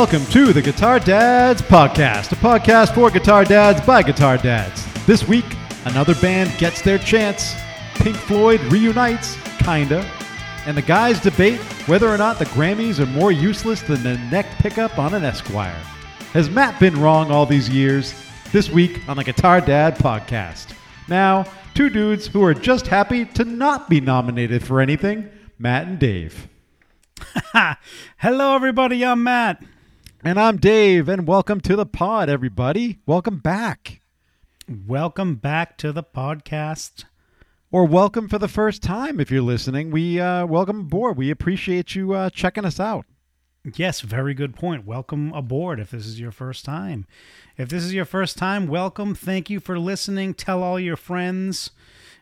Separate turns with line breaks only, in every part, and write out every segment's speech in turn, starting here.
Welcome to the Guitar Dads Podcast, a podcast for guitar dads by guitar dads. This week, another band gets their chance. Pink Floyd reunites, kinda, and the guys debate whether or not the Grammys are more useless than the neck pickup on an Esquire. Has Matt been wrong all these years? This week on the Guitar Dad Podcast. Now, two dudes who are just happy to not be nominated for anything Matt and Dave.
Hello, everybody. I'm Matt.
And I'm Dave, and welcome to the pod, everybody. Welcome back.
Welcome back to the podcast.
Or welcome for the first time if you're listening. We uh, welcome aboard. We appreciate you uh, checking us out.
Yes, very good point. Welcome aboard if this is your first time. If this is your first time, welcome. Thank you for listening. Tell all your friends.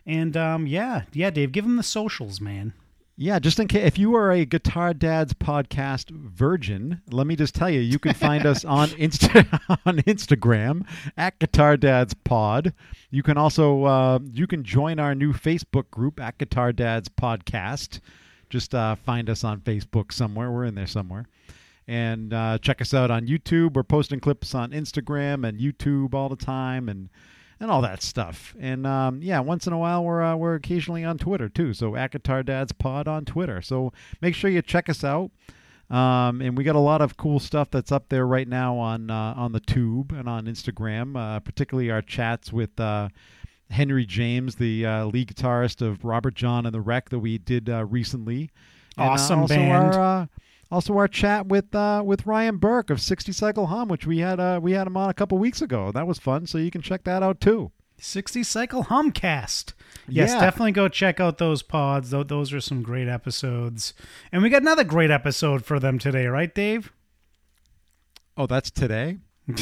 And um, yeah, yeah, Dave, give them the socials, man.
Yeah, just in case, if you are a Guitar Dads podcast virgin, let me just tell you, you can find us on Insta on Instagram at Guitar Dads Pod. You can also uh, you can join our new Facebook group at Guitar Dads Podcast. Just uh, find us on Facebook somewhere. We're in there somewhere. And uh, check us out on YouTube. We're posting clips on Instagram and YouTube all the time, and and all that stuff. And um, yeah, once in a while we're uh, we're occasionally on Twitter too. So at Guitar Dads Pod on Twitter. So make sure you check us out. Um, and we got a lot of cool stuff that's up there right now on uh, on the tube and on Instagram, uh, particularly our chats with uh, Henry James, the uh, lead guitarist of Robert John and the Wreck that we did uh, recently. And, uh,
Awesome band.
Our, uh, also our chat with uh, with Ryan Burke of 60 Cycle Hum, which we had uh, we had him on a couple weeks ago. That was fun, so you can check that out too.
60 Cycle Humcast. Yes,
Yeah.
definitely go check out those pods. Those are some great episodes. And we got another great episode for them today, right, Dave?
Oh, that's today.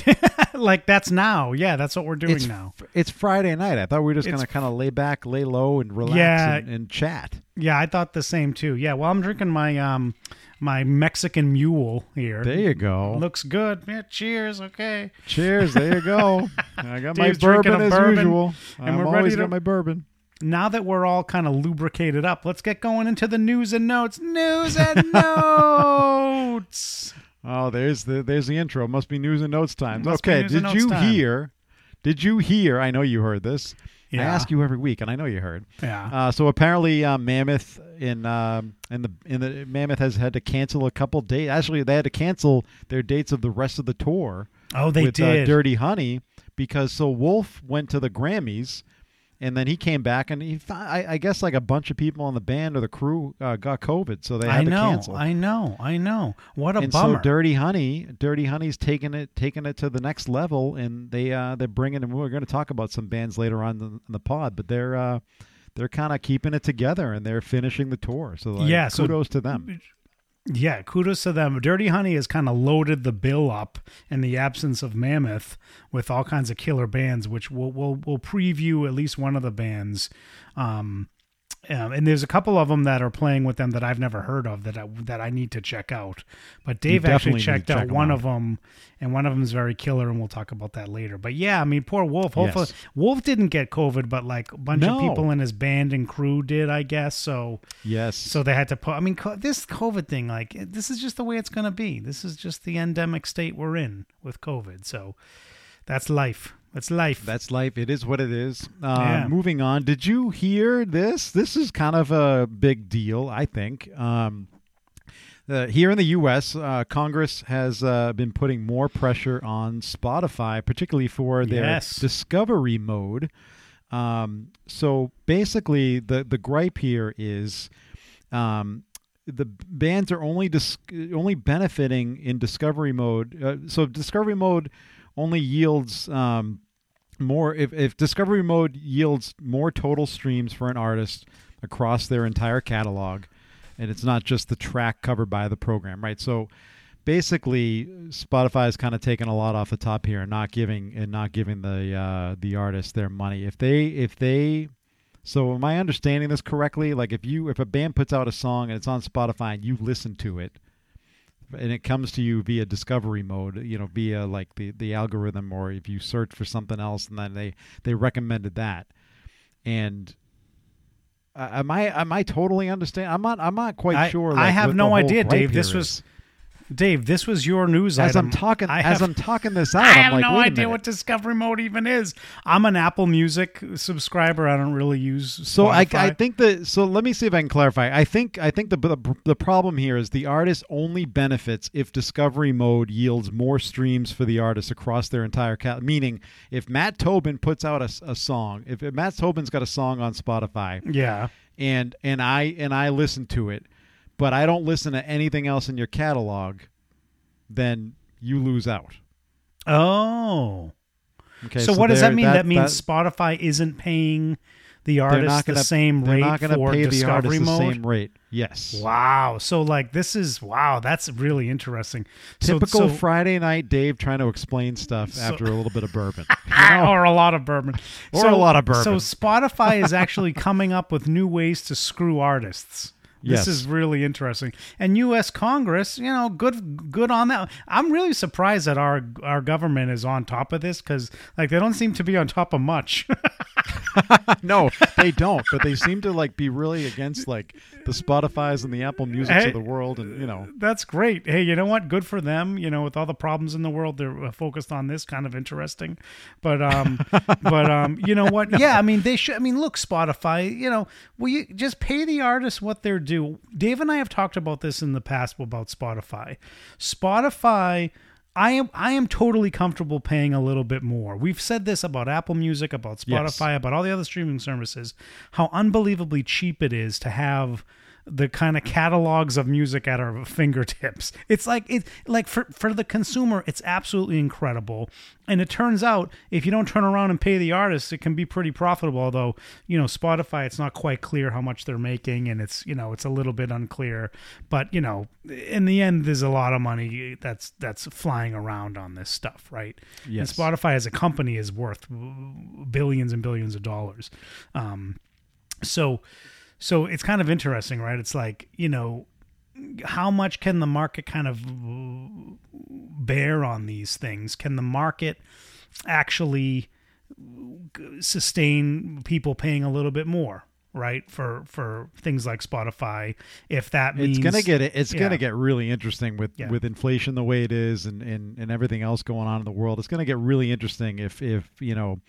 like that's now. Yeah, that's what we're doing
it's,
now.
It's Friday night. I thought we were just
It's
gonna kind of lay back, lay low, and relax
Yeah.
and, and chat.
Yeah, I thought the same too. Yeah, well, I'm drinking my um my Mexican mule here.
There you go.
Looks good. Yeah, cheers. Okay.
Cheers. There you go. I got my
Dave's drinking
bourbon
a
as
bourbon,
usual.
and
I'm
we're
always
ready to-
got my bourbon.
Now that we're all kind of lubricated up, let's get going into the news and notes. News and notes.
Oh, there's the there's the intro. Must be news and notes time.
Must be
okay,
news and
did
notes
you
time.
hear? Did you hear? I know you heard this. I ask you every week, and I know you heard.
Yeah.
Uh, so apparently, uh, Mammoth in um, in the in the Mammoth has had to cancel a couple dates. Actually, they had to cancel their dates of the rest of the tour.
oh, they
with
did.
Uh, Dirty Honey because so Wolf went to the Grammys, and then he came back and he I, I guess like a bunch of people on the band or the crew uh, got COVID, so they had
I
to
know.
cancel.
I know. I know. What a
and
bummer.
so Dirty Honey, Dirty Honey's taking it taking it to the next level, and they uh, they're bringing. And we're going to talk about some bands later on in the pod, but they're. Uh, they're kind of keeping it together and they're finishing the tour. So like,
Yeah, so-
kudos to them.
Yeah, kudos to them. Dirty Honey has kind of loaded the bill up in the absence of Mammoth with all kinds of killer bands, which we'll we'll, we'll preview at least one of the bands. Um, um, and there's a couple of them that are playing with them that I've never heard of that I, that I need to check out. But Dave actually checked
check
out one
out.
of them, and one of them is very killer, and we'll talk about that later. But yeah, I mean, poor Wolf. Hopefully,
Yes.
Wolf didn't get COVID, but like a bunch
No.
of people in his band and crew did, I guess. So
Yes.
so they had to put. I mean, co- this COVID thing, like this is just the way it's going to be. This is just the endemic state we're in with COVID. So that's life. That's life.
That's life. It is what it is. Um,
Yeah.
Moving on. Did you hear this? This is kind of a big deal, I think. Um, uh, here in the U.S., uh, Congress has uh, been putting more pressure on Spotify, particularly for their
Yes.
discovery mode. Um, so basically, the the gripe here is um, the bands are only dis- only benefiting in discovery mode. Uh, so discovery mode only yields um, more if, if discovery mode yields more total streams for an artist across their entire catalog and it's not just the track covered by the program right? So basically spotify is kind of taking a lot off the top here and not giving and not giving the uh, the artist their money. If they if they so am i understanding this correctly? Like if you if a band puts out a song and it's on spotify and you listen to it and it comes to you via discovery mode, you know, via like the the algorithm, or if you search for something else, and then they they recommended that, and. Uh, am I am I totally understand? I'm not I'm not quite
I-
sure.
I have no idea, Dave. This was. Dave, this was your news
as
item.
I'm talking
I
as
have-
I'm talking this out.
I
I'm
have
like,
no
a
idea what discovery mode even is. I'm an Apple Music subscriber. I don't really use.
So I, I think that so let me see if I can clarify. I think I think the, the the problem here is the artist only benefits if discovery mode yields more streams for the artist across their entire cat. Meaning, if Matt Tobin puts out a song, if, if Matt Tobin's got a song on Spotify
Yeah.
and and I and I listen to it, but I don't listen to anything else in your catalog, then you lose out.
Oh.
Okay.
so, what does that mean? That, means Spotify isn't paying the artist
not
the
gonna
same rate
not gonna
for
pay the
discovery
artist
mode.
the same rate. Yes.
Wow. So like this is wow, that's really interesting. So-
Typical
so,
Friday night Dave trying to explain stuff
So-
after a little bit of bourbon. You know?
or a lot of bourbon.
Or
So-
a lot of bourbon.
So Spotify is actually coming up with new ways to screw artists. This
Yes.
is really interesting. And US Congress, you know, good good on that. I'm really surprised that our our government is on top of this cuz like they don't seem to be on top of much.
no, they don't. But they seem to like be really against like the Spotify's and the Apple Musics
Hey.
of the world, and you know,
That's great. Hey, you know what? Good for them. You know, with all the problems in the world, they're uh, focused on this. Kind of interesting, but um, but um, you know what? Yeah, I mean, they should. I mean, look, Spotify. You know, will you just pay the artists what they're due? Dave and I have talked about this in the past about Spotify. Spotify. I am I am totally comfortable paying a little bit more. We've said this about Apple Music, about
Yes.
Spotify, about all the other streaming services, how unbelievably cheap it is to have the kind of catalogs of music at our fingertips. It's like it like for for the consumer, it's absolutely incredible. And it turns out if you don't turn around and pay the artists, it can be pretty profitable. Although you know Spotify, it's not quite clear how much they're making, and it's you know it's a little bit unclear. But you know, in the end, there's a lot of money that's that's flying around on this stuff, right?
Yes.
And Spotify as a company is worth billions and billions of dollars. Um, so so it's kind of interesting right it's like you know how much can the market kind of bear on these things can the market actually sustain people paying a little bit more right for for things like spotify if that means
it's gonna get it's
yeah.
gonna get really interesting with
Yeah.
with inflation the way it is and, and and everything else going on in the world. It's gonna get really interesting if if you know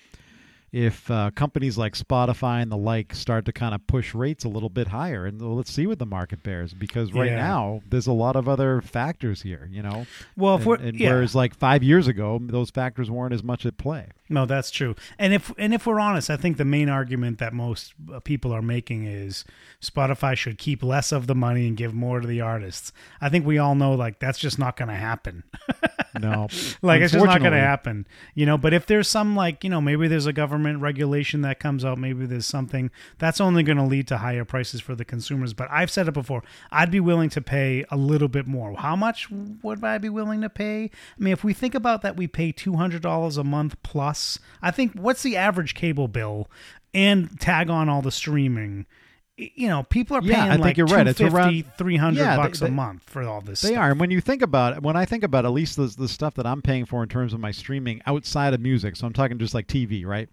if uh, companies like Spotify and the like start to kind of push rates a little bit higher, and let's see what the market bears. Because right
Yeah.
now, there's a lot of other factors here. You know,
well if
and,
we're
and
yeah.
whereas like five years ago, those factors weren't as much at play.
No, that's true. And if and if we're honest, I think the main argument that most uh, people are making is Spotify should keep less of the money and give more to the artists. I think we all know like that's just not going to happen.
No,
like it's just not going to happen. You know, but if there's some like, you know, maybe there's a government regulation that comes out, maybe there's something that's only going to lead to higher prices for the consumers, but I've said it before. I'd be willing to pay a little bit more. How much would I be willing to pay? I mean, if we think about that we pay $200 a month plus, I think what's the average cable bill and tag on all the streaming? You know, people are paying
Yeah, I think
like
you're right. It's
250,
around-
300
Yeah, they-
bucks a month for all this
They
stuff.
are, and when you think about it, when I think about at least the the stuff that I'm paying for in terms of my streaming outside of music, so I'm talking just like TV, right?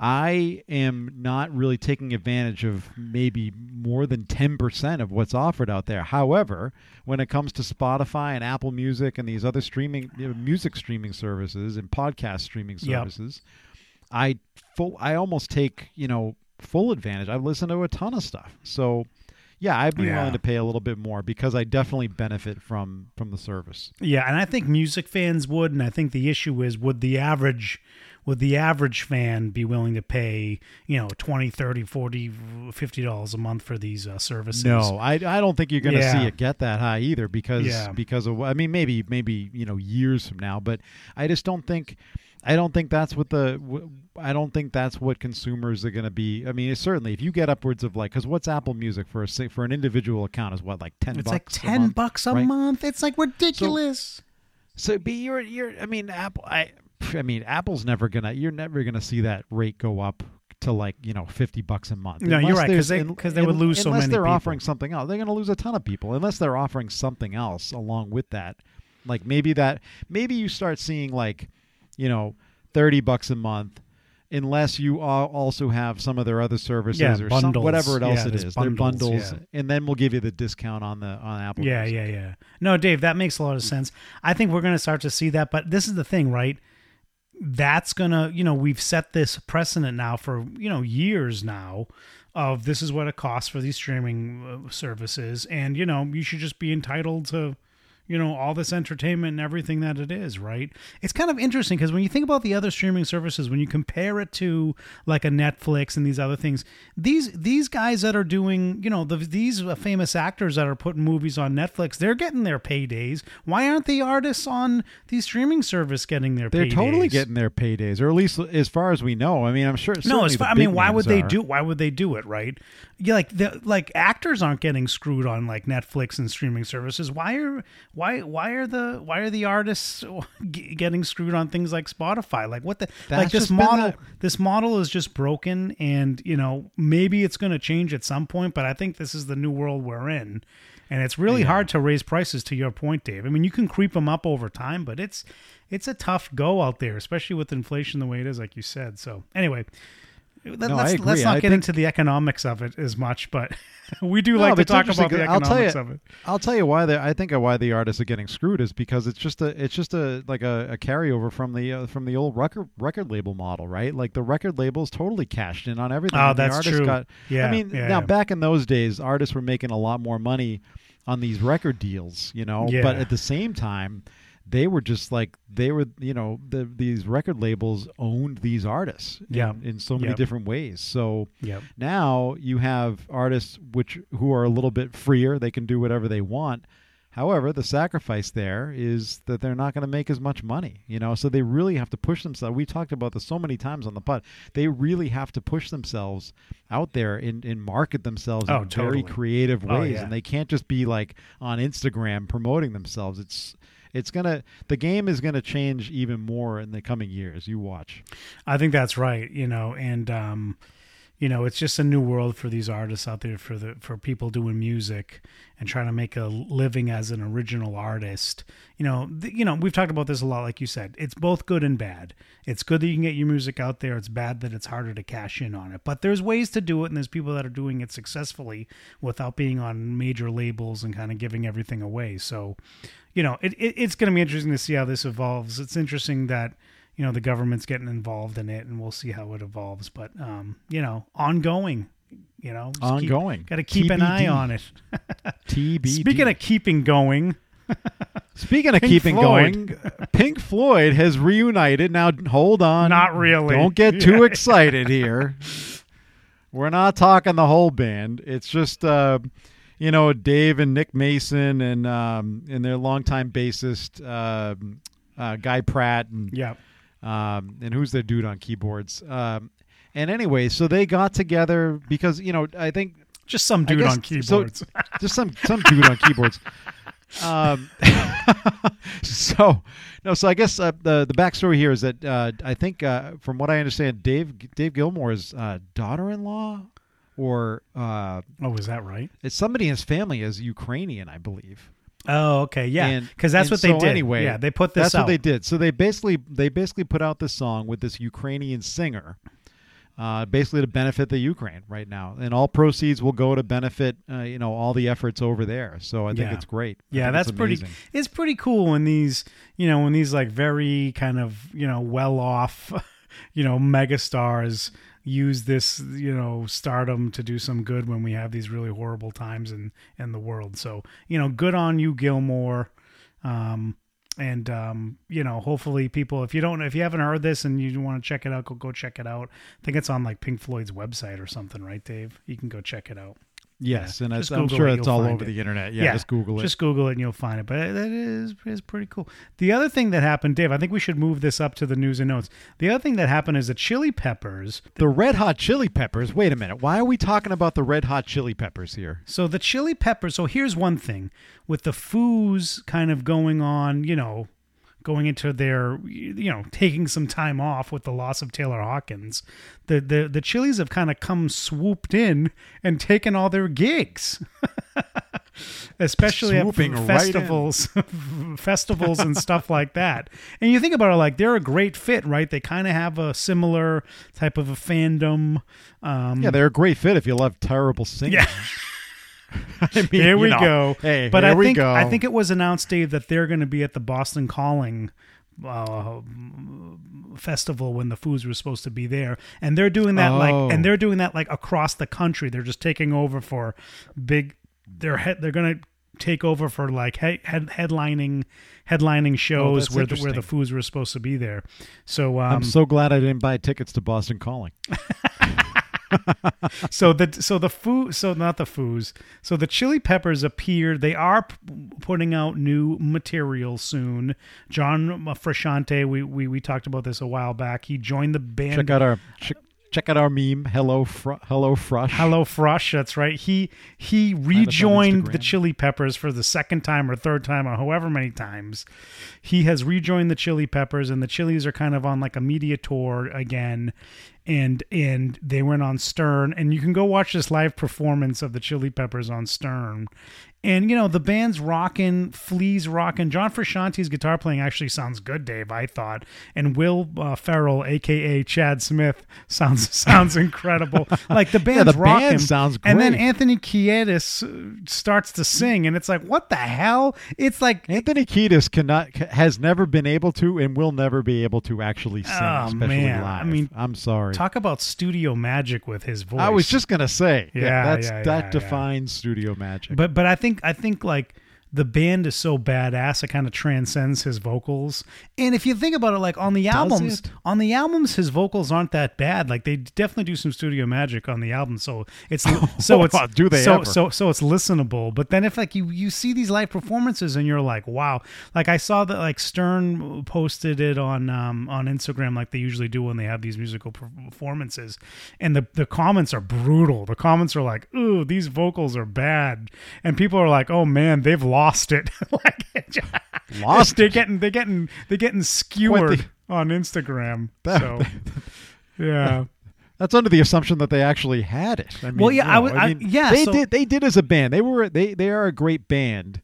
I am not really taking advantage of maybe more than 10% of what's offered out there. However, when it comes to Spotify and Apple Music and these other streaming you know, music streaming services and podcast streaming
Yep.
services, I full I almost take, you know, full advantage. I've listened to a ton of stuff. So, yeah, I'd be
Yeah.
willing to pay a little bit more because I definitely benefit from from the service.
Yeah, and I think music fans would, and I think the issue is would the average would the average fan be willing to pay, you know, 20, 30, 40, 50 dollars a month for these uh, services?
No, I, I don't think you're going to
Yeah.
see it get that high either because
Yeah.
because of I mean maybe maybe you know years from now, but I just don't think I don't think that's what the I don't think that's what consumers are going to be. I mean, certainly if you get upwards of like because what's Apple Music for a for an individual account is what like ten
It's
bucks
like
a
10
month,
bucks a
right?
month. It's like ridiculous.
So, but you're you're I mean Apple I I mean Apple's never gonna you're never gonna see that rate go up to like you know fifty bucks a month.
No, you're
Unless
right, 'cause
there's-
they- 'cause they would lose so
unless they're
people.
offering something else. They're going to lose a ton of people unless they're offering something else along with that. Like maybe that maybe you start seeing like you know thirty bucks a month. Unless you also have some of their other services
Yeah,
or some,
bundles.
whatever else
Yeah,
it is, their
bundles,
bundles,
yeah.
and then we'll give you the discount on the on Apple.
Yeah,
Music.
yeah, yeah. No, Dave, that makes a lot of sense. I think we're going to start to see that, but this is the thing, right? That's to, you know, we've set this precedent now for, you know, years now of this is what it costs for these streaming uh, services. And, you know, you should just be entitled to you know all this entertainment and everything that it is right it's kind of interesting because when you think about the other streaming services when you compare it to like a netflix and these other things these these guys that are doing you know the, these uh, famous actors that are putting movies on netflix they're getting their paydays why aren't the artists on these streaming service getting their
They're
paydays?
totally getting their paydays, or at least as far as we know. I mean, I'm sure.
no, as far, I mean, why would they
are.
do? Why would they do it? Right? Yeah, like the like actors aren't getting screwed on like Netflix and streaming services. Why are why why are the why are the artists g- getting screwed on things like Spotify? Like what the
That's
like this model?
the-
This model is just broken, and you know maybe it's going to change at some point. But I think this is the new world we're in. And it's really
Yeah.
hard to raise prices to your point, Dave. I mean, you can creep them up over time, but it's it's a tough go out there, especially with inflation the way it is, like you said. So anyway, let,
No, agree.
let's not
I
get
think-
into the economics of it as much, but we do
No,
like to talk about the
'cause I'll tell
economics
you-
of it.
I'll tell you why they I think why the artists are getting screwed is because it's just a it's just a like a, a carryover from the uh, from the old record record label model, right? Like the record labels totally cashed in on everything.
Oh,
the
that's true.
Got,
Yeah,
I mean,
yeah,
now
yeah.
back in those days, artists were making a lot more money on these record deals, you know.
Yeah.
But at the same time, they were just like they were, you know, the, these record labels owned these artists,
Yeah.
in, so many
Yep.
different ways. So
Yep.
now you have artists which who are a little bit freer they can do whatever they want however the sacrifice there is that they're not going to make as much money you know so they really have to push themselves we talked about this so many times on the pod they really have to push themselves out there and, and market themselves
Oh,
in
totally.
very creative
Oh,
ways
yeah.
and they can't just be like on instagram promoting themselves it's it's gonna the game is gonna change even more in the coming years you watch
I think that's right. You know, and um, you know, it's just a new world for these artists out there for the for people doing music and trying to make a living as an original artist. You know, th- you know, we've talked about this a lot. Like you said, it's both good and bad. It's good that you can get your music out there. It's bad that it's harder to cash in on it. But there's ways to do it, and there's people that are doing it successfully without being on major labels and kind of giving everything away. So, you know, it, it it's going to be interesting to see how this evolves. It's interesting that you know the government's getting involved in it and we'll see how it evolves but um you know ongoing you know keep-
Ongoing.
gotta keep an eye on it
tbd
speaking of keeping going
Speaking of
Pink
keeping
Floyd.
going, Pink Floyd has reunited. Now, hold on.
Not really.
Don't get too excited here. We're not talking the whole band. It's just, uh, you know, Dave and Nick Mason and um, and their longtime bassist um uh, Guy Pratt and
yeah
um, and who's the dude on keyboards. Um, and anyway, so they got together because you know I think
just some dude
guess-
on keyboards
So, just some some dude on keyboards. Um, so no, so I guess uh, the the backstory here is that uh, I think uh, from what I understand, Dave Dave Gilmour's uh, daughter-in-law, or uh,
oh is that right
it's somebody in his family is Ukrainian, I believe.
Oh okay yeah because that's what they
so
did
Anyway,
yeah they put this
That's
out
what they did. So they basically they basically put out this song with this Ukrainian singer, uh, basically to benefit the Ukraine right now, and all proceeds will go to benefit uh, you know all the efforts over there. So I think
Yeah.
it's great. I
yeah that's
it's
pretty it's pretty cool when these you know when these like very kind of you know well off you know megastars use this you know stardom to do some good when we have these really horrible times in in the world. So you know good on you gilmour. Um and um you know hopefully people if you don't if you haven't heard this and you want to check it out go go check it out. I think it's on like pink floyd's website or something right dave? You can go check it out
Yes, and
Just
it's, I'm sure
it,
it's all over
it.
the internet. Yeah, just Google it.
Just Google it and you'll find it. But that is is pretty cool. The other thing that happened, Dave, I think we should move this up to the news and notes. The other thing that happened is the Chili Peppers.
the Red Hot Chili Peppers. Wait a minute. Why are we talking about the Red Hot Chili Peppers here?
So the Chili Peppers. So here's one thing with the foos kind of going on, you know, going into their you know taking some time off with the loss of Taylor Hawkins, the the the Chili's have kind of come swooped in and taken all their gigs. Especially
Swooping
at
right
festivals, festivals and stuff like that. And you think about it, like they're a great fit, right? They kind of have a similar type of a fandom. Um,
Yeah, they're a great fit if you love terrible singing.
yeah.
I mean,
Here we
know,
go.
Hey,
but I
we
think
go.
I think it was announced, Dave, that they're going to be at the Boston Calling uh, festival when the Foos were supposed to be there, and they're doing that
Oh.
like, and they're doing that like across the country. They're just taking over for big. They're head. They're going to take over for like head, head headlining headlining shows
Oh,
where the, where the. Foos were supposed to be there. So um,
I'm so glad I didn't buy tickets to Boston Calling.
so the so the foo so not the foos so the chili peppers appeared they are p- putting out new material soon john frusciante we, we we talked about this a while back he joined the band
Check out our check, check out our meme. Hello, fr- hello, Frush.
Hello Frush, that's right. He he rejoined the Chili Peppers for the second time or third time or however many times. He has rejoined the Chili Peppers and the Chili's are kind of on like a media tour again. And and they went on Stern and you can go watch this live performance of the Chili Peppers on Stern. And you know, the band's rocking, Flea's rocking. John Frusciante's guitar playing actually sounds good, Dave, I thought. And Will uh, Ferrell, aka Chad Smith, sounds sounds incredible. Like the band's
the band
rocking.
sounds
And then. Anthony Kiedis uh, starts to sing, and it's like, what the hell? It's like
Anthony Kiedis cannot has never been able to and will never be able to actually sing,
Oh,
especially
man.
live.
I mean,
I'm sorry.
talk about studio magic with his voice.
I was just gonna say,
Yeah,
yeah, that's
yeah,
that
yeah,
defines studio magic.
But but I think I think like the band is so badass it kind of transcends his vocals. And if you think about it, like on the albums,
it?
on the albums, his vocals aren't that bad. Like they definitely do some studio magic on the album, so it's so it's
Do they
so
ever?
so so it's listenable. But then if like you you see these live performances and you're like, wow, like I saw that like Stern posted it on um on Instagram like they usually do when they have these musical performances, and the the comments are brutal. The comments are like, ooh, these vocals are bad, and people are like, oh man, they've lost it. like
Lost
they're
it?
getting they're getting they're getting skewered
the-
on Instagram.
That-
so yeah.
That's under the assumption that they actually had it. I mean,
Well, yeah,
you
I
know,
would- I-
mean,
yeah,
They
so-
did. They did as a band. They were. They they are a great band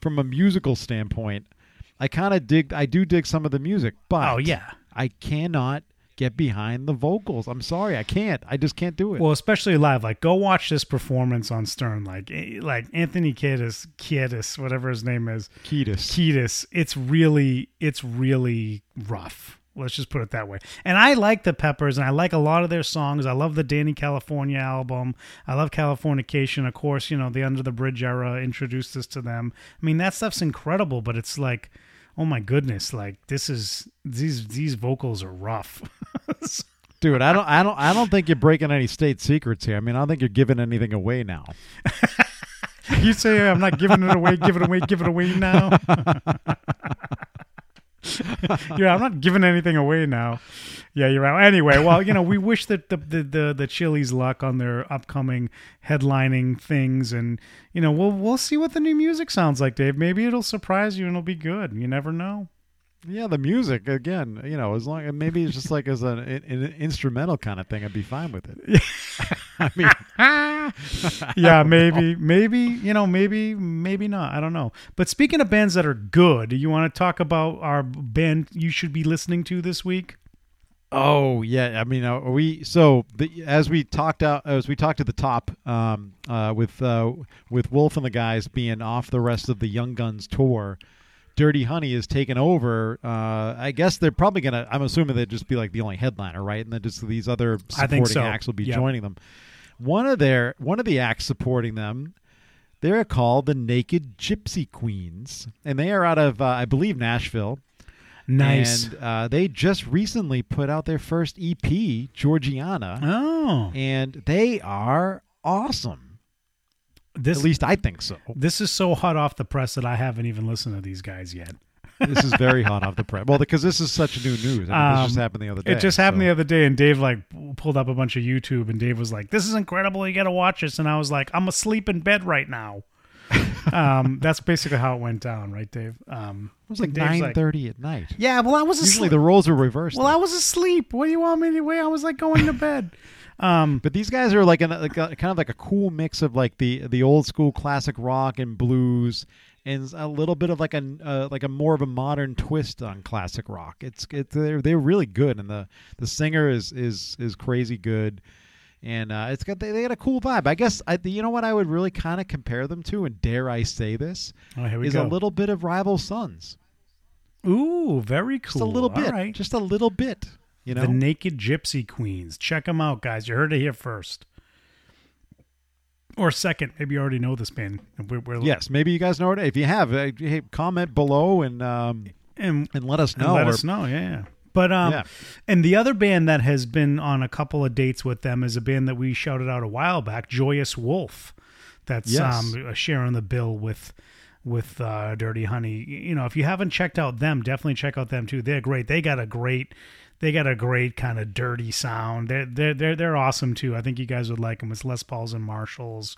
from a musical standpoint. I kind of dig. I do dig some of the music, oh, but
Oh yeah.
I cannot get behind the vocals. I'm sorry, I can't. I just can't do it.
Well, especially live. Like, go watch this performance on Stern. Like, eh, like Anthony Kiedis, Kiedis, whatever his name is,
Kiedis.
Kiedis. It's really, it's really rough. Let's just put it that way. And I like the Peppers, and I like a lot of their songs. I love the Dani California album. I love Californication. Of course, you know the Under the Bridge era introduced us to them. I mean, that stuff's incredible. But it's like, oh my goodness, like this is these these vocals are rough.
Dude, I don't, I don't, I don't think you're breaking any state secrets here. I mean, I don't think you're giving anything away now.
You say I'm not giving it away, give it away, give it away now. yeah, I'm not giving anything away now. Yeah, you're right. Anyway, well, you know, we wish that the the the, the Chili's luck on their upcoming headlining things, and you know, we'll we'll see what the new music sounds like, Dave. Maybe it'll surprise you and it'll be good. You never know.
Yeah, the music again. You know, as long maybe it's just like as an, an instrumental kind of thing, I'd be fine with it. I mean,
yeah, maybe, maybe, you know, maybe, maybe not. I don't know. But speaking of bands that are good, you want to talk about our band you should be listening to this week?
Oh yeah, I mean, uh, we so the, as we talked out as we talked at the top um, uh, with uh, with Wolf and the guys being off the rest of the Young Guns tour, Dirty Honey is taken over. Uh, I guess they're probably gonna. I'm assuming they'd just be like the only headliner, right? And then just these other supporting
so.
acts will be
Yep.
joining them. One of their one of the acts supporting them. They're called the Naked Gypsy Queens, and they are out of, uh, I believe, Nashville.
Nice.
And uh, they just recently put out their first EP, Georgiana,
oh,
and they are awesome.
This
At least I think so.
this is so hot off the press that I haven't even listened to these guys yet.
This is very hot off the press. Well, because this is such new news. I mean, this just
Um,
happened the other day.
It just happened
so-
the other day, and Dave like pulled up a bunch of YouTube, and Dave was like, "This is incredible! You got to watch this." And I was like, "I'm asleep in bed right now." um, that's basically how it went down, right, Dave? Um,
It was like nine thirty at night.
yeah, well, I was
Usually
asleep.
the roles are reversed.
well, I was asleep. What do you want me to? Wait, I was like going to bed. Um,
But these guys are like, an, like a, kind of like a cool mix of like the the old school classic rock and blues, and a little bit of like a uh, like a more of a modern twist on classic rock. It's it's they're they're really good, and the the singer is is is crazy good, and uh, it's got they, they got a cool vibe. I guess I you know what I would really kind of compare them to, and dare I say this,
oh,
is
go.
a little bit of Rival Sons,
Ooh, very cool.
just a little bit,
All right.
just a little bit. You know,
The Naked Gypsy Queens. Check them out, guys. You heard it here first. Or second. Maybe you already know this band. We're, we're,
yes, maybe you guys know it. If you have, uh, hey, comment below and um
And,
and let us know.
let
or-
us know. Yeah. yeah. But um,
Yeah.
and the other band that has been on a couple of dates with them is a band that we shouted out a while back, Joyous Wolf. That's
Yes.
um sharing the bill with with uh, Dirty Honey. You know, if you haven't checked out them, definitely check out them too. They're great. They got a great they got a great kind of dirty sound. They're they're they're they're awesome too. I think you guys would like them. It's Les Pauls and Marshalls,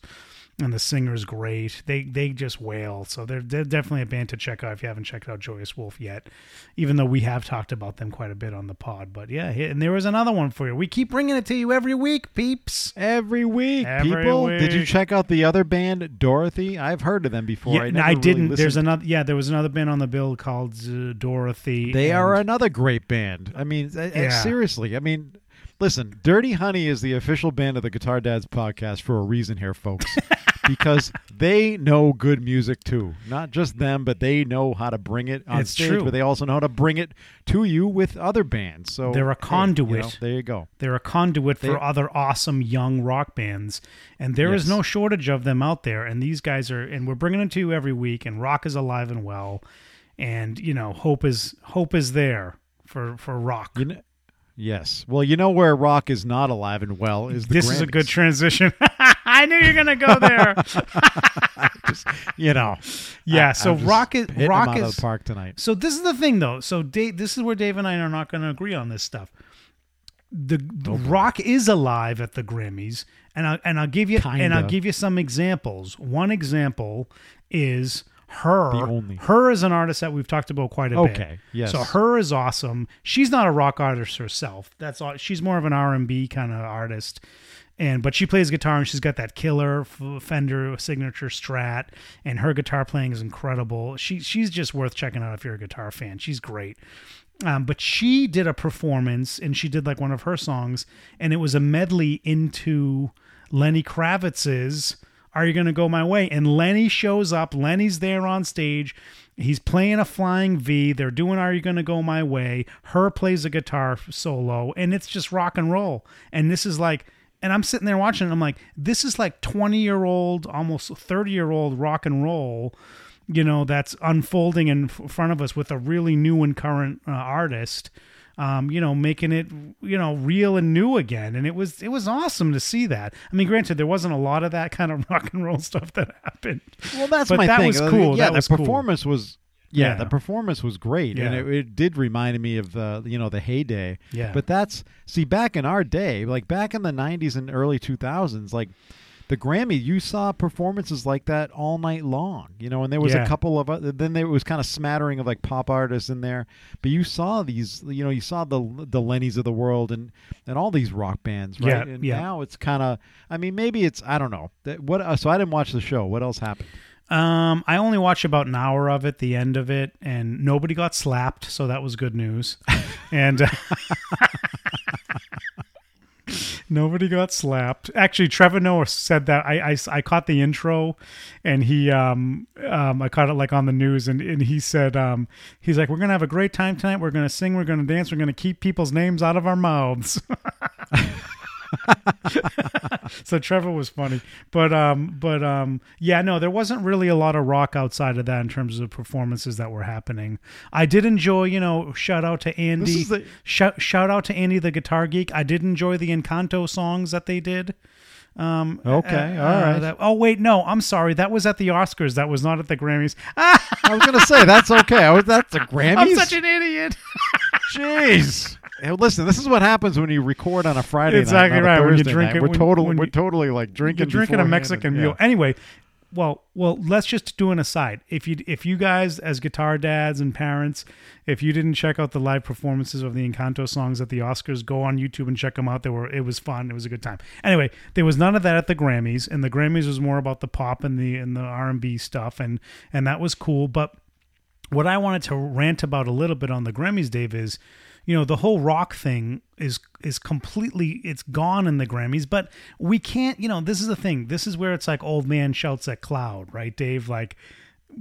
and the singer's great. They they just wail. So they're they're definitely a band to check out if you haven't checked out Joyous Wolf yet. Even though we have talked about them quite a bit on the pod, but yeah. And there was another one for you. We keep bringing it to you every week, peeps.
Every week,
Every
people. Did you check out the other band, Dorothy? I've heard of them before.
Yeah,
I,
no,
never
I didn't. There's another. Yeah, there was another band on the bill called uh, Dorothy.
They
and-
are another great band. I mean,
Yeah.
seriously. I mean, listen, Dirty Honey is the official band of the Guitar Dads podcast for a reason here, folks. because they know good music too. Not just them, but they know how to bring it on
It's
stage,
true.
but they also know how to bring it to you with other bands. So
They're a
hey, you
conduit.
know, there you go.
They're a conduit
They-
for other awesome young rock bands, and there is
Yes.
no shortage of them out there. And these guys are, and we're bringing them to you every week. And rock is alive and well, and you know, hope is hope is there for for rock.
You know, yes. Well, you know where rock is not alive and well is the
this is a good transition. I knew you're gonna go there.
you know.
Yeah,
I-
so
just
rock is- rock
out of
is-
the park tonight.
So this is the thing, though. So Dave, this is where Dave and I are not going to agree on this stuff. The, the rock is alive at the Grammys, and I and I'll give you and I'll give you some examples. One example is her. Her is an artist that we've talked about quite a bit.
Okay, yes.
So her is awesome. She's not a rock artist herself. That's all. She's more of an R and B kind of artist. And but she plays guitar and she's got that killer Fender signature Strat, and her guitar playing is incredible. She she's just worth checking out if you're a guitar fan. She's great. Um, but she did a performance and she did like one of her songs, and it was a medley into Lenny Kravitz's "Are You Gonna Go My Way?" And Lenny shows up. Lenny's there on stage. He's playing a flying V. They're doing "Are You Gonna Go My Way?" Her plays a guitar solo, and it's just rock and roll. And this is like. And I'm sitting there watching. And I'm like, this is like 20 year old, almost 30 year old rock and roll, you know, that's unfolding in front of us with a really new and current uh, artist, um, you know, making it, you know, real and new again. And it was, it was awesome to see that. I mean, granted, there wasn't a lot of that kind of rock and roll stuff that happened.
Well, that's
But
my
that
thing.
was cool.
Yeah,
That
the
was cool.
performance was. Yeah,
Yeah.
the performance was great, and it, it did remind me of the you know the heyday.
Yeah.
But that's see back in our day, like back in the '90s and early 2000s, like the Grammy, you saw performances like that all night long. You know, and there was
Yeah.
a couple of other, then there was kind of smattering of like pop artists in there, but you saw these, you know, you saw the the Lennys of the world and and all these rock bands, right?
Yeah,
and
yeah.
now it's kind of, I mean, maybe it's I don't know that what. Uh, so I didn't watch the show. What else happened?
Um, I only watched about an hour of it, the end of it, and nobody got slapped, so that was good news. and uh, nobody got slapped. Actually, Trevor Noah said that. I, I, I caught the intro, and he um um I caught it like on the news, and, and he said um he's like we're gonna have a great time tonight. We're gonna sing. We're gonna dance. We're gonna keep people's names out of our mouths. so Trevor was funny, but um, but um, yeah, no, there wasn't really a lot of rock outside of that in terms of performances that were happening. I did enjoy, you know, shout out to Andy,
the-
shout shout out to Andy the guitar geek. I did enjoy the Encanto songs that they did. Um,
Okay,
uh,
all right.
uh, that- oh wait, no, I'm sorry, that was at the Oscars. That was not at the Grammys.
I was gonna say that's okay. I was that's a Grammys.
I'm such an idiot.
Jeez. Hey, listen, this is what happens when you record on a Friday
Exactly
night.
right, when you drink
night.
it-
We're
when-
total. we're totally like drinking.
You're drinking a Mexican meal.
yeah.
Anyway, well, well, let's just do an aside. If you if you guys as guitar dads and parents, if you didn't check out the live performances of the Encanto songs at the Oscars, go on YouTube and check them out. They were it was fun. It was a good time. Anyway, there was none of that at the Grammys, and the Grammys was more about the pop and the and the R and B stuff, and and that was cool. But what I wanted to rant about a little bit on the Grammys, Dave, is you know the whole rock thing is is completely it's gone in the Grammys, but we can't. You know, this is the thing. This is where it's like old man shouts at cloud, right, Dave? Like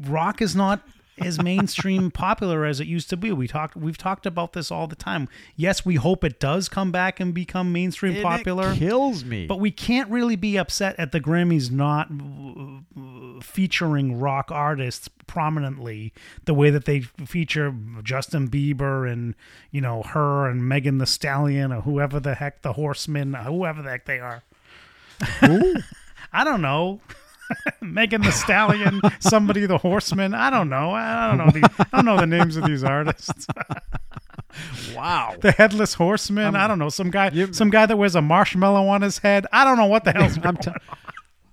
rock is not as mainstream popular as it used to be. We talked we've talked about this all the time. Yes, we hope it does come back and become mainstream
And
popular.
It kills me.
But we can't really be upset at the Grammys not featuring rock artists prominently the way that they feature Justin Bieber and you know her and Megan Thee Stallion or whoever the heck the Horsemen, whoever the heck they are. I don't know. Megan Thee Stallion, somebody the Horseman. I don't know. I don't know. The, I don't know the names of these artists.
wow.
The Headless Horseman. I don't know. Some guy.
you-
some guy that wears a marshmallow on his head. I don't know what the hell's
I'm
going
t-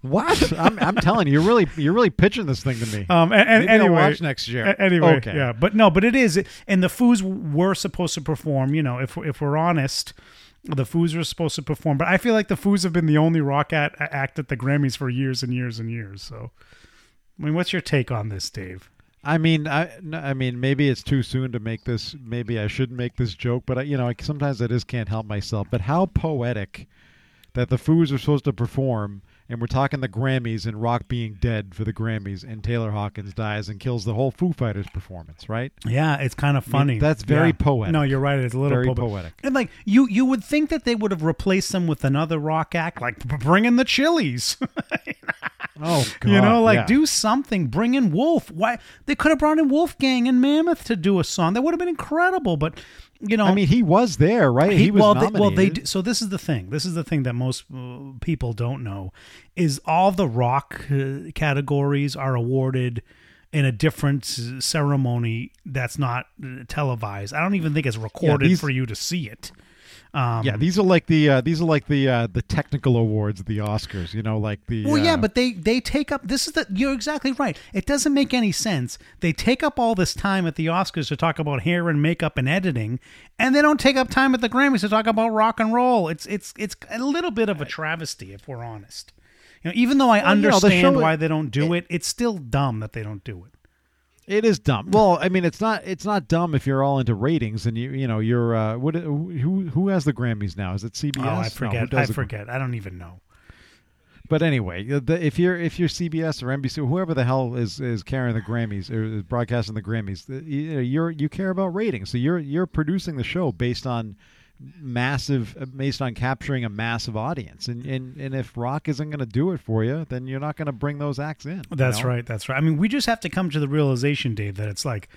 what? I'm, I'm telling you, you're really you're really pitching this thing to me.
Um, and, and
Maybe I'll
anyway,
watch next year.
Anyway,
Okay.
yeah, but no, but it is, and the Foos were supposed to perform. You know, if if we're honest, the Foos were supposed to perform. But I feel like the Foos have been the only rock at, act at the Grammys for years and years and years. So, I mean, what's your take on this, Dave?
I mean, I, I mean, maybe it's too soon to make this. Maybe I shouldn't make this joke, but I, you know, I, sometimes I just can't help myself. But how poetic that the Foos are supposed to perform, and we're talking the Grammys and Rock being dead for the Grammys, and Taylor Hawkins dies and kills the whole Foo Fighters performance, right?
Yeah, it's kind of funny.
that's very
Yeah.
poetic.
No, you're right. It's a little
Very
po-
poetic.
And like you, you would think that they would have replaced them with another rock act, like b- bring in the Chili's.
Oh, God,
You know, like
yeah.
do something. Bring in Wolf. Why they could have brought in Wolfgang and Mammoth to do a song. That would have been incredible. But you know,
I mean, he was there, right? He, was
well,
nominated.
They, well, they do- so this is the thing. This is the thing that most uh, people don't know is all the rock uh, categories are awarded in a different ceremony that's not uh, televised. I don't even think it's recorded
these-
for you to see it. Um,
yeah, these are like the uh, these are like the uh, the technical awards, the Oscars. You know, like the
Well, yeah,
uh,
but they they take up. This is the. You're exactly right. It doesn't make any sense. They take up all this time at the Oscars to talk about hair and makeup and editing, and they don't take up time at the Grammys to talk about rock and roll. It's it's it's a little bit of a travesty, if we're honest. You know, even though I
Well, you know, the
understand why they don't do it, it's still dumb that they don't do it.
It is dumb. Well, I mean, it's not. It's not dumb if you're all into ratings and you, you know, you're. Uh, what? Who? Who has the Grammys now? Is it CBS?
Oh, I
No,
forget.
does
I
the-
forget. I don't even know.
But anyway, the, if you're if you're CBS or NBC, or whoever the hell is is carrying the Grammys or is broadcasting the Grammys, you know, you're you care about ratings. So you're you're producing the show based on massive based on capturing a massive audience and and, and if rock isn't going to do it for you then you're not going to bring those acts in you
That's
know?
right. That's right. I mean, we just have to come to the realization, Dave, that it's like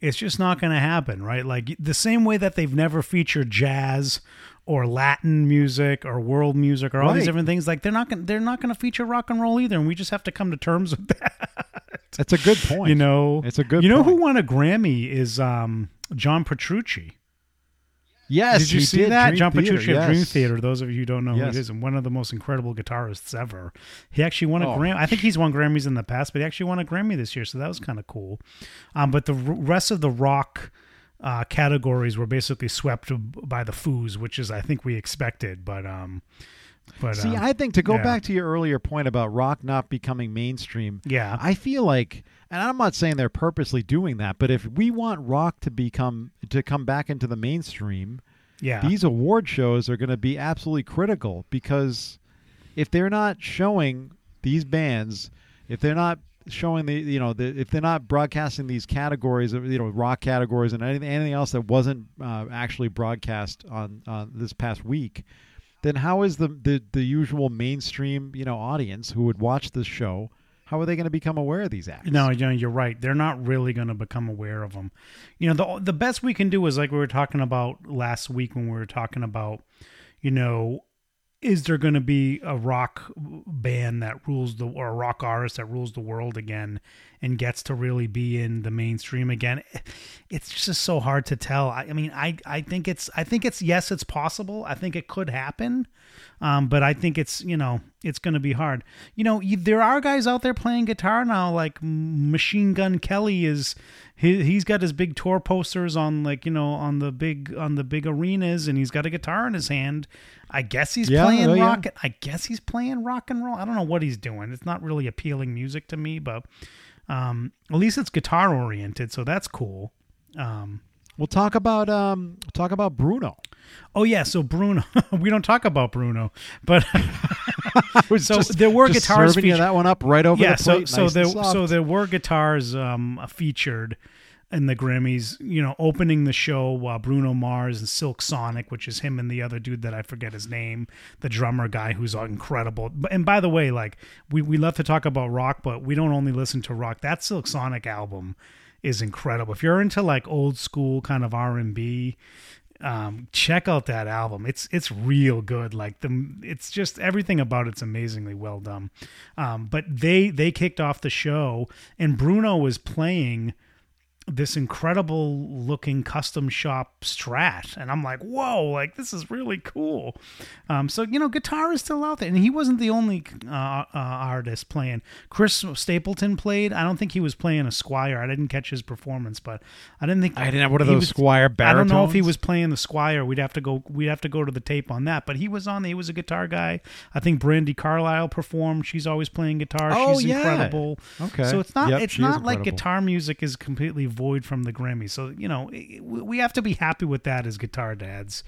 it's just not going to happen, right? Like the same way that they've never featured jazz or Latin music or world music or all these different things. Like they're not going they're not going to feature rock and roll either, and we just have to come to terms with that.
that's a good point
You know,
It's a good
You know who won a Grammy is um, John Petrucci.
Yes
did you see
did.
that?
Dream
John
Theater,
Petrucci of Dream. Theater. Those of you who don't know who
Yes.
it is, and one of the most incredible guitarists ever. He actually won a
Oh.
Grammy. I think he's won Grammys in the past, but he actually won a Grammy this year, so that was kind of cool. Um, but the r- rest of the rock uh, categories were basically swept by the Foos, which is I think we expected. But um, but
See,
um,
I think to go
yeah.
back to your earlier point about rock not becoming mainstream,
yeah,
I feel like, and I'm not saying they're purposely doing that, but if we want rock to become to come back into the mainstream,
yeah,
these award shows are going to be absolutely critical because if they're not showing these bands, if they're not showing the you know the, if they're not broadcasting these categories of you know rock categories and anything anything else that wasn't uh, actually broadcast on on this past week then how is the, the the usual mainstream you know audience who would watch this show how are they going to become aware of these acts
No, you know, you're right. They're not really going to become aware of them. You know, the the best we can do is like we were talking about last week when we were talking about, you know, is there going to be a rock band that rules the or a rock artist that rules the world again and gets to really be in the mainstream again. It's just so hard to tell. I, I mean, I I think it's I think it's yes, it's possible. I think it could happen. Um, but I think it's you know it's going to be hard. You know, you, there are guys out there playing guitar now, like Machine Gun Kelly is. He, he's got his big tour posters on like you know on the big on the big arenas, and he's got a guitar in his hand. I guess he's
Yeah,
playing
oh, yeah.
rock. I guess he's playing rock and roll. I don't know what he's doing. It's not really appealing music to me, but um, at least it's guitar oriented, so that's cool. Um,
We'll talk about um talk about Bruno.
Oh yeah, so Bruno. we don't talk about Bruno, but So
just-
there were guitars
serving you
featured-
that one up right over
yeah,
the plate.
so
nice
there so there were guitars um, featured in the Grammys. You know, opening the show, uh, Bruno Mars and Silk Sonic, which is him and the other dude that I forget his name, the drummer guy who's incredible. And by the way, like we we love to talk about rock, but we don't only listen to rock. That Silk Sonic album is incredible. If you're into like old school kind of R and B, um, check out that album. It's it's real good. Like the it's just everything about it's amazingly well done. Um, but they they kicked off the show and Bruno was playing this incredible looking custom shop strat and i'm like whoa like this is really cool um, so you know guitar is still out there and he wasn't the only uh, uh, artist playing chris stapleton played i don't think he was playing a squier i didn't catch his performance but i didn't think
I didn't have one of those
was-
Squier
I don't know if he was playing the Squier. We'd have to go. We'd have to go to the tape on that. But he was on. He was a guitar guy. I think Brandi Carlile performed. She's always playing guitar.
Oh,
She's
yeah.
incredible.
Okay.
So it's not.
Yep,
it's not like guitar music is completely void from the Grammys. So you know, we have to be happy with that as guitar dads.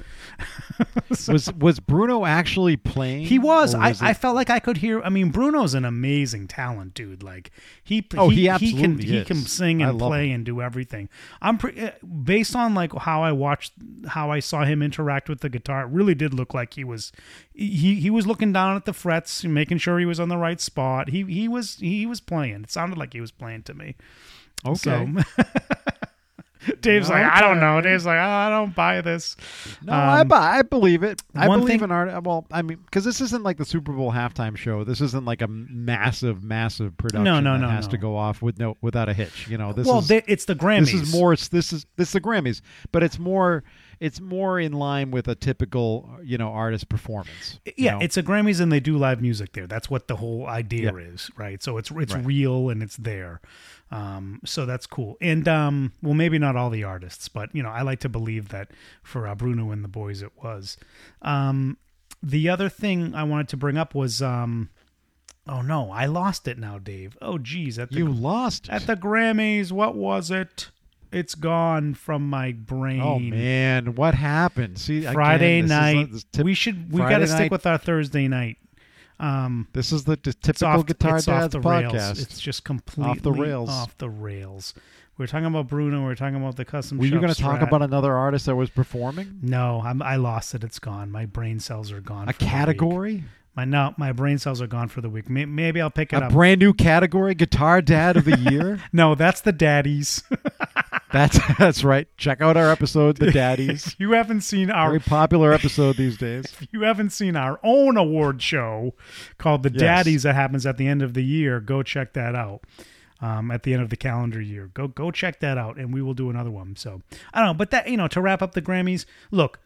was was Bruno actually playing?
He was. I,
it-
I felt like I could hear. I mean, Bruno's an amazing talent, dude. Like he.
Oh, he
can
absolutely
he
is.
can sing and play and do everything. I'm pre- uh, based on like how I watched, how I saw him interact with the guitar. It really did look like he was. He he was looking down at the frets, making sure he was on the right spot. He he was he was playing. It sounded like he was playing to me.
Okay.
So, Dave's like, I don't know. Dave's like, I don't buy this.
No, I,
Um,
bu- I believe it. I believe
thing-
in art. Well, I mean, because this isn't like the Super Bowl halftime show. This isn't like a massive, massive production
No, no,
that
no,
has
no.
to go off with no without a hitch. You know, this
well,
is
they, it's the Grammys.
this is more. This is this is the Grammys, but it's more. It's more in line with a typical, you know, artist performance.
yeah,
know?
it's a Grammys and they do live music there. That's what the whole idea
Yeah.
is, right? So it's it's
Right.
real and it's there. Um, so that's cool. And um, well, maybe not all the artists, but you know, I like to believe that for uh, Bruno and the boys, it was. Um, the other thing I wanted to bring up was, um, oh no, I lost it now, Dave. Oh geez, at the
you lost.
at
it.
the Grammys, what was it? It's gone from my brain.
oh man, what happened? See,
Friday
is
night. we should we got to stick with our Thursday night. Um,
This is the, typical
off,
Guitar
it's off
Dads
the
podcast.
rails. It's just completely off the
rails.
Off the rails. We're talking about Bruno. We're talking about the custom.
Were you going to talk about another artist that was performing?
No, I'm, I lost it. It's gone. My brain cells are gone.
A category?
My no, my brain cells are gone for the week. May, maybe I'll pick it
A
up.
brand new category, Guitar Dad of the Year?
no, that's the daddies.
that's that's right. Check out our episode, The Daddies.
you haven't seen our
Very popular episode these days.
if you haven't seen our own award show called the
Yes.
Daddies that happens at the end of the year, go check that out. Um, at the end of the calendar year, go go check that out, and we will do another one. So I don't know, but that you know, to wrap up the Grammys, look,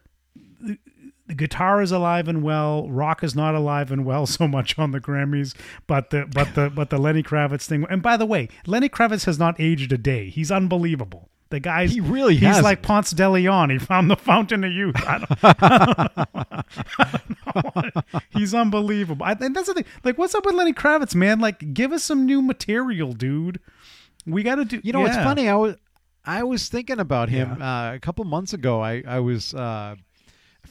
the, the guitar is alive and well. Rock is not alive and well so much on the Grammys, but the but the but the Lenny Kravitz thing. And by the way, Lenny Kravitz has not aged a day. He's unbelievable. The guy's
He really
he's
hasn't.
like Ponce de Leon. He found the fountain of youth. I don't, know. He's unbelievable. I, and that's the thing. Like, what's up with Lenny Kravitz, man? Like, give us some new material, dude. We got to do.
You know, it's funny. I was I was thinking about him uh, a couple months ago. I I was uh,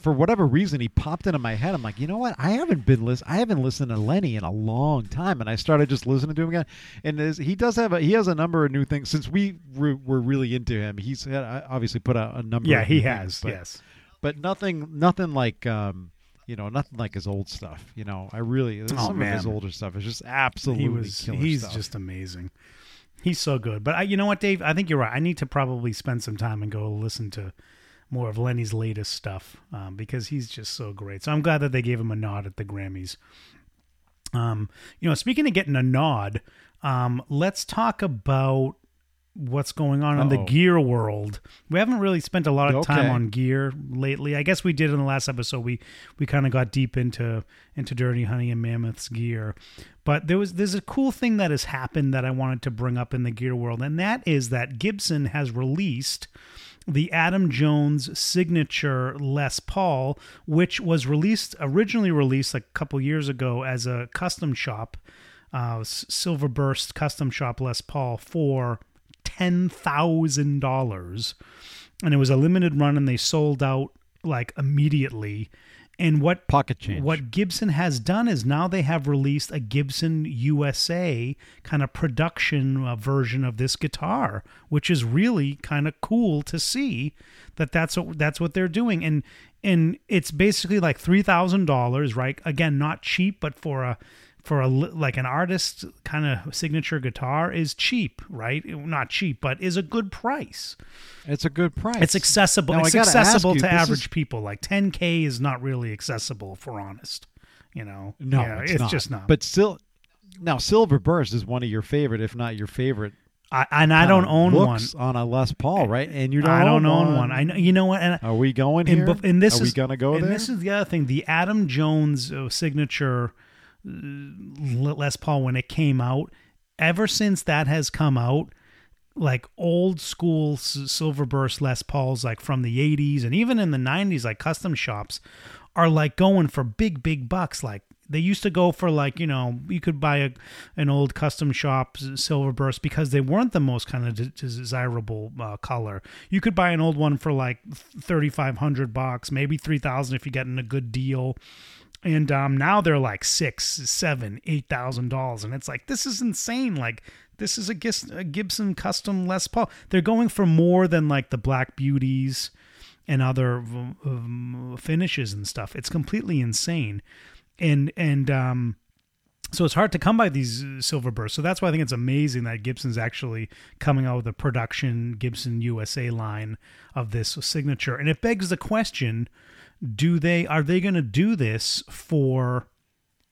for whatever reason he popped into my head. I'm like, you know what? I haven't been listen. I haven't listened to Lenny in a long time, and I started just listening to him again. And he does have a he has a number of new things since we were, were really into him. He's had, uh, obviously put out a number.
Yeah,
of
he has.
things, but,
yes.
but nothing nothing like. um you know, nothing like his old stuff. You know, I really some of his older stuff is just absolutely
He was. He's
stuff.
just amazing. He's so good. But I, you know what, Dave? I think you're right. I need to probably spend some time and go listen to more of Lenny's latest stuff um, because he's just so great. So I'm glad that they gave him a nod at the Grammys. Um, you know, speaking of getting a nod, Um, let's talk about what's going on in the gear world. We haven't really spent a lot of time
Okay.
on gear lately. I guess we did in the last episode. We we kind of got deep into into Dirty Honey and Mammoth's gear. But there was there's a cool thing that has happened that I wanted to bring up in the gear world, and that is that Gibson has released the Adam Jones signature Les Paul, which was released originally released a couple years ago as a custom shop, uh, Silver Burst custom shop Les Paul for ten thousand dollars, and it was a limited run, and they sold out like immediately. And what
Pocket change.
what Gibson has done is now they have released a Gibson USA kind of production uh, version of this guitar, which is really kind of cool to see that that's what that's what they're doing, and and it's basically like three thousand dollars, right? Again, not cheap, but for a for a like an artist kind of signature guitar is cheap, right? Not cheap, but is a good price.
It's a good price.
It's accessible.
Now, I
accessible
you,
to average
is-
people. Like 10k is not really accessible, for honest. You know,
No,
Yeah,
it's, not.
just not.
But still, now Silver Burst is one of your favorite, if not your favorite.
I, and I don't own one.
on a Les Paul, right? And you don't.
I don't
own
own one. I know. You know what? And
Are we going
and,
here?
and this
Are
is
we gonna go
and
there?
this is the other thing. The Adam Jones uh, signature Les Paul when it came out. Ever since that has come out, like old school Silverburst Les Pauls, like from the '80s and even in the '90s, like custom shops, are like going for big, big bucks. Like they used to go for like you know you could buy a an old custom shop Silverburst because they weren't the most kind of de- desirable uh, color. You could buy an old one for like thirty five hundred bucks, maybe three thousand if you're getting a good deal. And um, now they're like six, seven, eight thousand dollars, and it's like this is insane. Like this is a, Gibson custom Les Paul. They're going for more than like the Black Beauties and other um, finishes and stuff. It's completely insane, and and um, so it's hard to come by these uh, silver bursts. So that's why I think it's amazing that Gibson's actually coming out with a production Gibson USA line of this signature, and it begs the question: Do they are they going to do this for?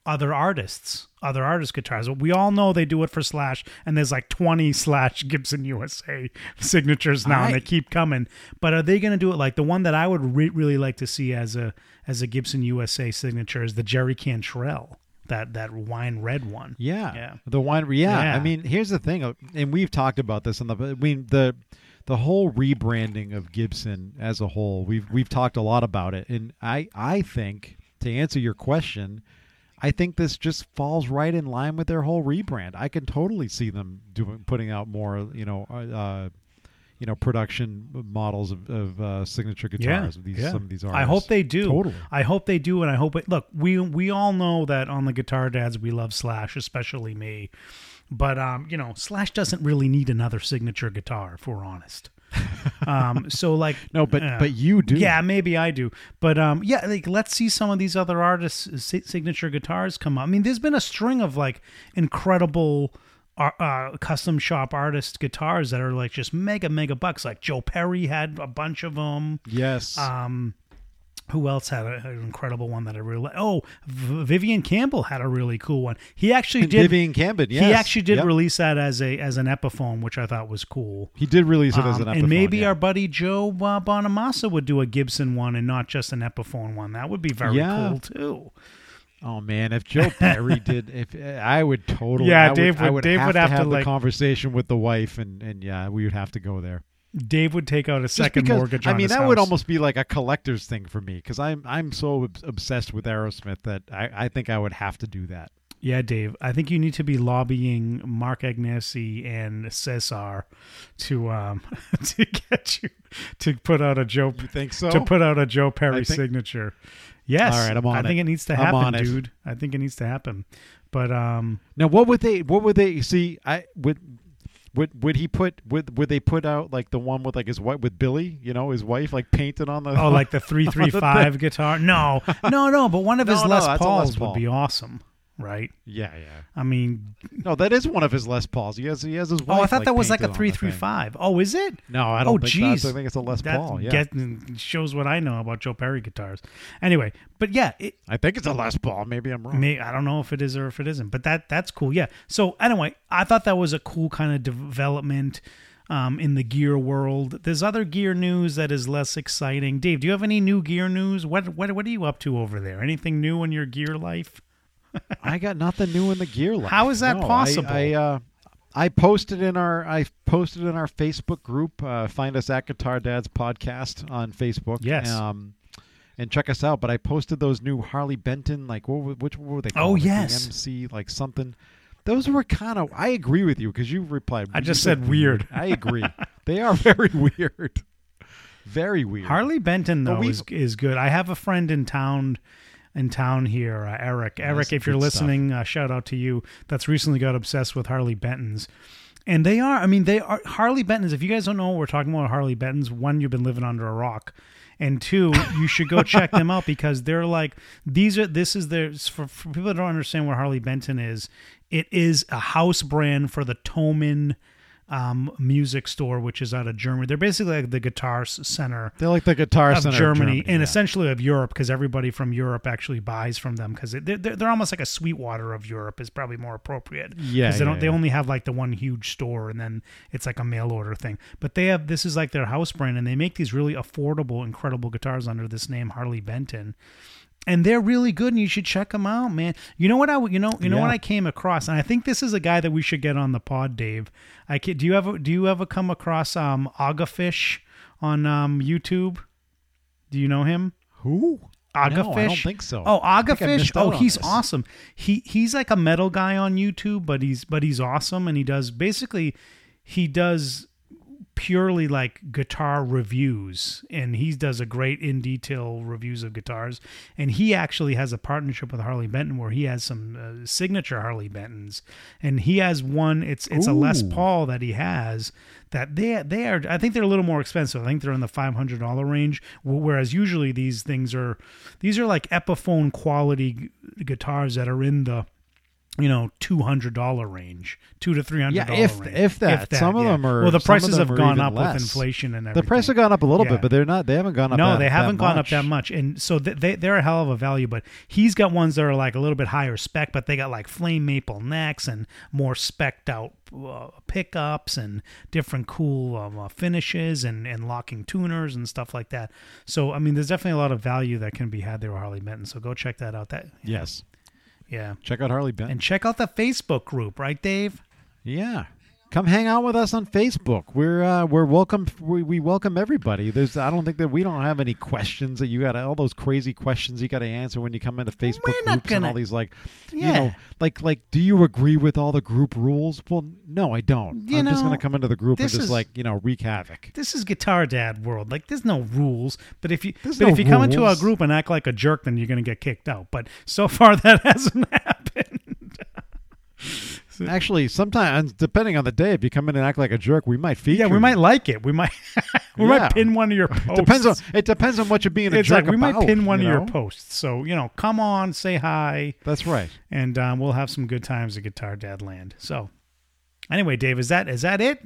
other artists, other artist guitars. We all know they do it for Slash, and there's like 20 Slash Gibson USA signatures now, and they keep coming. But are they going to do it like the one that I would re- really like to see as a as a Gibson USA signature is the Jerry Cantrell, that that wine red one.
Yeah.
Yeah.
The wine. Yeah.
Yeah.
I mean, here's the thing, uh, and we've talked about this in the. I mean, the the whole rebranding of Gibson as a whole. We've we've talked a lot about it, and I I think to answer your question. I think this just falls right in line with their whole rebrand. I can totally see them doing putting out more, you know, uh, uh, you know, production models of, of uh, signature guitars of these
yeah.
some of these artists.
I hope they do.
Totally.
I hope they do, and I hope it. Look, we we all know that on the Guitar Dads we love Slash, especially me. But um, you know, Slash doesn't really need another signature guitar, if we're honest. um, so like
No, but
uh,
but you do.
Yeah, maybe I do. But um, yeah, like let's see some of these other artists' si- signature guitars come up. I mean, there's been a string of like incredible uh, uh, custom shop artist guitars that are like just mega mega bucks. Like Joe Perry had a bunch of them.
Yes.
Um, who else had a, an incredible one that I really oh v- Vivian Campbell had a really cool one. He actually did.
Vivian Campbell. Yes.
He actually did
Yep.
release that as a as an Epiphone, which I thought was cool.
He did release it as
Um,
an
and maybe
yeah.
our buddy Joe uh, Bonamassa would do a Gibson one and not just an Epiphone one. That would be very
Yeah.
cool too.
Oh man, if Joe Perry did, if I would totally,
Yeah,
I would,
Dave
I
would-
would
Dave
have
would
to
have to,
have the
like-
conversation with the wife, and and yeah, we would have to go there.
Dave would take out a second
because,
mortgage.
I mean, that would almost be like a collector's thing for me because I'm I'm so obsessed with Aerosmith that I, I think I would have to do that.
Yeah, Dave. I think you need to be lobbying Mark Agnesi and Cesar to um to get you to put out a Joe
You think so?
to put out a Joe Perry
think-
signature. Yes.
All right, I'm on
I think
it.
it needs to happen,
on it.
dude. I think it needs to happen. But um
now, what would they? What would they see? I would. Would would he put would would they put out like the one with like his wife with Billie you know his wife like painted on the
oh like the 335 guitar. No. No, no, but one of his
No, no,
Les
that's Les
Pauls
Paul.
would be awesome. Right?
Yeah, yeah.
I mean,
No, that is one of his Les Pauls. He has he has his.
oh, I
wife,
thought that was like a three three five. Oh, is it?
No, I don't
Oh, geez.
I think it's a Les
That
Paul. Yeah,
get- shows what I know about Joe Perry guitars. Anyway, but yeah, it,
I think it's a Les Paul. Maybe I'm wrong.
May I don't know if it is or if it isn't, but that that's cool. Yeah. So anyway, I thought that was a cool kind of development um, in the gear world. There's other gear news that is less exciting. Dave, do you have any new gear news? What what what are you up to over there? Anything new in your gear life?
I got nothing new in the gear line.
How is that
No,
possible?
I, uh, I posted in our I posted in our Facebook group. Uh, find us at Guitar Dads Podcast on Facebook.
Yes.
Um, and check us out. But I posted those new Harley Benton, like what, were- which what were they?
Oh,
called? Like
yes.
DMC, like something. Those were kind of. I agree with you because you replied.
I just said weird.
I agree. they are very weird. Very weird.
Harley Benton though is is good. I have a friend in town in town here, uh, Eric. Eric, if you're listening, uh, shout out to you. That's recently got obsessed with Harley Bentons. And they are, I mean, they are Harley Bentons. If you guys don't know what we're talking about, Harley Bentons, one, you've been living under a rock. And two, you should go check them out because they're like, these are, this is their, for, for people that don't understand what Harley Benton is, it is a house brand for the Thomann um, music store, which is out of Germany. They're basically like the guitar center
They're like the guitar
of
center
Germany, and
yeah.
essentially of Europe because everybody from Europe actually buys from them because they're, they're, they're almost like a Sweetwater of Europe is probably more appropriate.
Yeah, Because
they don't
yeah,
they
yeah.
only have like the one huge store and then it's like a mail order thing. But they have this is like their house brand and they make these really affordable, incredible guitars under this name Harley Benton. And they're really good, and you should check them out, man. You know what I, you know, you know
Yeah.
what I came across, and I think this is a guy that we should get on the pod, Dave. I can, do you ever do you ever come across um Agufish on um YouTube? Do you know him?
Who?
Agufish?
No, I don't think so.
Oh,
Agufish.
Oh, he's awesome. He he's like a metal guy on YouTube, but he's but he's awesome and he does basically he does purely like guitar reviews and he does a great in detail reviews of guitars. And he actually has a partnership with Harley Benton where he has some uh, signature Harley Bentons. And he has one it's it's a Les Paul that he has that they they are I think they're a little more expensive. I think they're in the $500 range whereas usually these things are these are like Epiphone quality gu- guitars that are in the you know two hundred dollar range, two to three hundred
Yeah, if-
range.
if that. Some of them are-
well. The prices have gone up
less.
with inflation and everything.
The price have gone up a little
Yeah.
bit, but they're not. They haven't gone up.
no,
that-
they haven't
that
gone up that much, and so th- they they're a hell of a value. But he's got ones that are like a little bit higher spec, but they got like flame maple necks and more specked out uh, pickups and different cool um, uh, finishes and and locking tuners and stuff like that. So I mean, there's definitely a lot of value that can be had there with Harley Benton. So go check that out. That
Yes.
Yeah,
Check out Harley Benton.
and check out the Facebook group, right, Dave?
Yeah. Come hang out with us on Facebook. We're uh, we're welcome. We, we welcome everybody. There's I don't think that we don't have any questions that you got all those crazy questions you got to answer when you come into Facebook
We're not
groups and all these like you
Yeah.
know like like do you agree with all the group rules? Well, no, I don't.
You
I'm just gonna come into the group and
this
just
is-
like you know wreak havoc.
this is guitar dad world. Like there's no rules, but if you
There's
but
no
if you come into a
rules.
group and act like a jerk, then you're gonna get kicked out. But so far that hasn't happened.
Actually, sometimes depending on the day, if you come in and act like a jerk, we might feature.
Yeah, we
you.
might like it. We might we
Yeah.
might pin one of your posts.
Depends on it depends on what you're being a
it's
jerk
like we might pin one
you
of your posts. So you know, come on, say hi,
That's right.
and um, we'll have some good times at Guitar Dad Land. So anyway, Dave, is that is that it?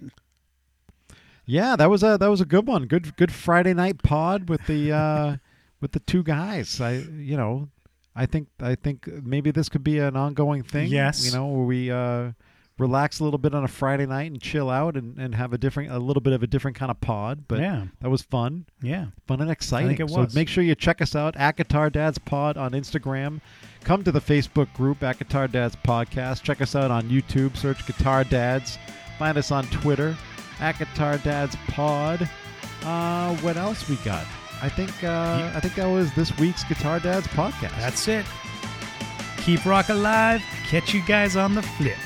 Yeah, that was a that was a good one. Good good Friday night pod with the uh with the two guys. I you know, I think I think maybe this could be an ongoing thing.
Yes.
You know, where we uh relax a little bit on a Friday night and chill out and, and have a different a little bit of a different kind of pod. But
yeah,
that was fun.
yeah.
Fun and exciting.
it
So make sure you check us out at Guitar Dads Pod on Instagram. Come to the Facebook group at Guitar Dads Podcast. Check us out on YouTube. Search Guitar Dads. Find us on Twitter at Guitar Dads Pod. Uh, what else we got? I think uh, I think that was this week's Guitar Dads podcast.
That's it. Keep rock alive. Catch you guys on the flip.